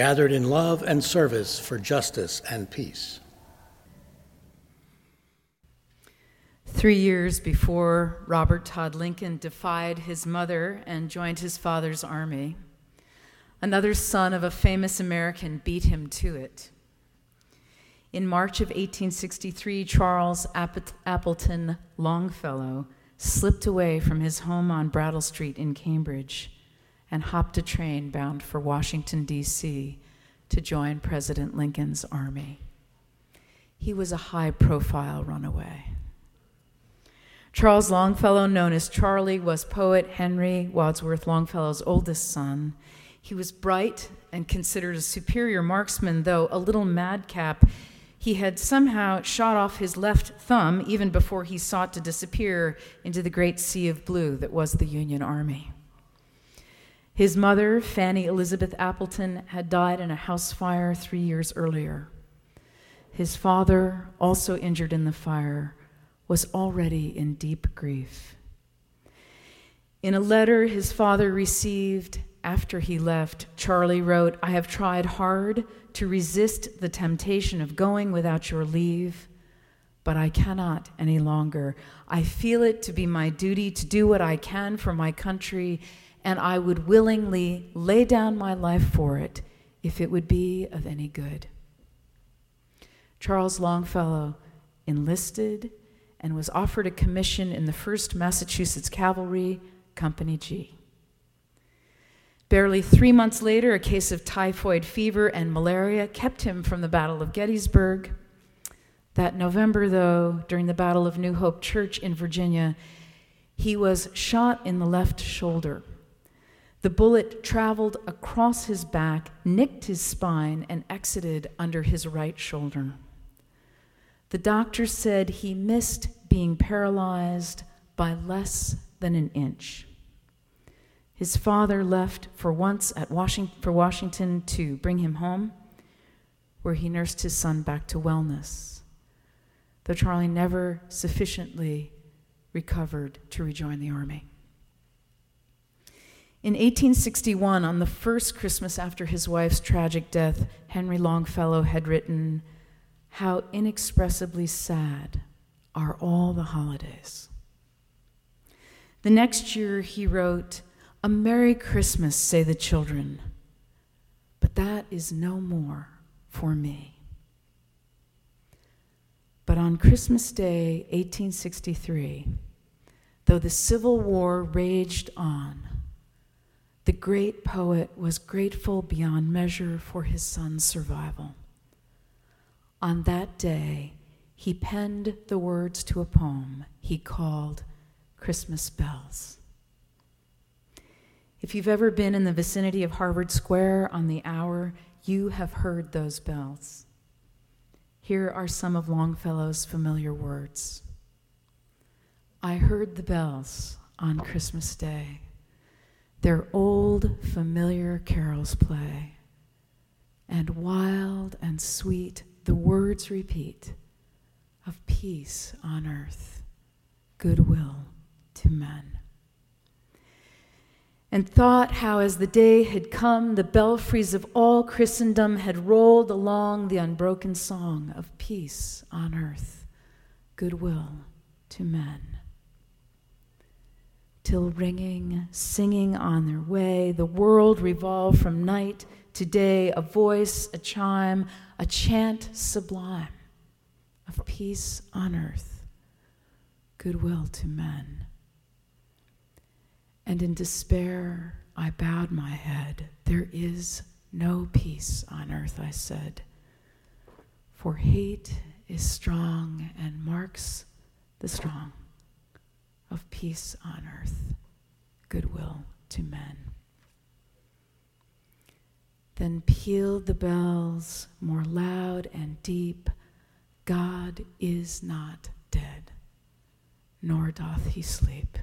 gathered in love and service for justice and peace. Three years before Robert Todd Lincoln defied his mother and joined his father's army, another son of a famous American beat him to it. In March of 1863, Charles Appleton Longfellow slipped away from his home on Brattle Street in Cambridge and hopped a train bound for Washington, D.C. to join President Lincoln's army. He was a high profile runaway. Charles Longfellow, known as Charlie, was poet Henry Wadsworth Longfellow's oldest son. He was bright and considered a superior marksman, though a little madcap. He had somehow shot off his left thumb even before he sought to disappear into the great sea of blue that was the Union Army. His mother, Fanny Elizabeth Appleton, had died in a house fire three years earlier. His father, also injured in the fire, was already in deep grief. In a letter his father received after he left, Charlie wrote, I have tried hard to resist the temptation of going without your leave, but I cannot any longer. I feel it to be my duty to do what I can for my country and I would willingly lay down my life for it if it would be of any good. Charles Longfellow enlisted and was offered a commission in the 1st Massachusetts Cavalry, Company G. Barely three months later, a case of typhoid fever and malaria kept him from the Battle of Gettysburg. That November, though, during the Battle of New Hope Church in Virginia, he was shot in the left shoulder. The bullet traveled across his back, nicked his spine, and exited under his right shoulder. The doctor said he missed being paralyzed by less than an inch. His father left for once at Washington, for Washington to bring him home, where he nursed his son back to wellness, though Charlie never sufficiently recovered to rejoin the army. In 1861, on the first Christmas after his wife's tragic death, Henry Longfellow had written, How inexpressibly sad are all the holidays. The next year, he wrote, A Merry Christmas, say the children, but that is no more for me. But on Christmas Day, 1863, though the Civil War raged on, the great poet was grateful beyond measure for his son's survival. On that day, he penned the words to a poem he called Christmas Bells. If you've ever been in the vicinity of Harvard Square on the hour, you have heard those bells. Here are some of Longfellow's familiar words I heard the bells on Christmas Day their old familiar carols play, and wild and sweet the words repeat of peace on earth, goodwill to men. And thought how, as the day had come, the belfries of all Christendom had rolled along the unbroken song of peace on earth, goodwill to men till ringing, singing on their way, the world revolved from night to day, a voice, a chime, a chant sublime of peace on earth, goodwill to men. And in despair, I bowed my head. There is no peace on earth, I said, for hate is strong and marks the strong of peace on earth, goodwill to men. Then pealed the bells more loud and deep God is not dead, nor doth he sleep.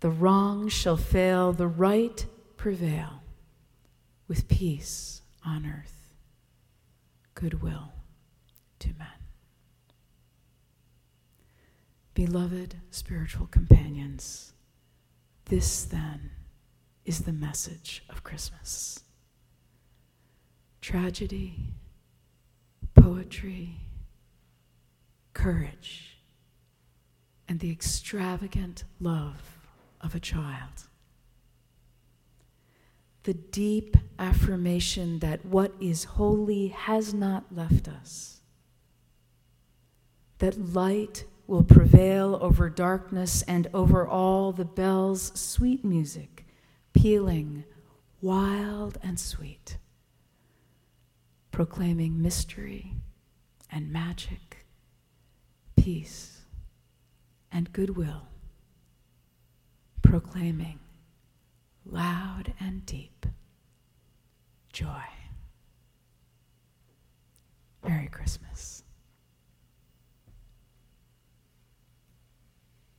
The wrong shall fail, the right prevail, with peace on earth, goodwill to men. Beloved spiritual companions, this then is the message of Christmas tragedy, poetry, courage, and the extravagant love of a child. The deep affirmation that what is holy has not left us, that light will prevail over darkness and over all the bells' sweet music, pealing wild and sweet proclaiming mystery and magic, peace and goodwill, proclaiming loud and deep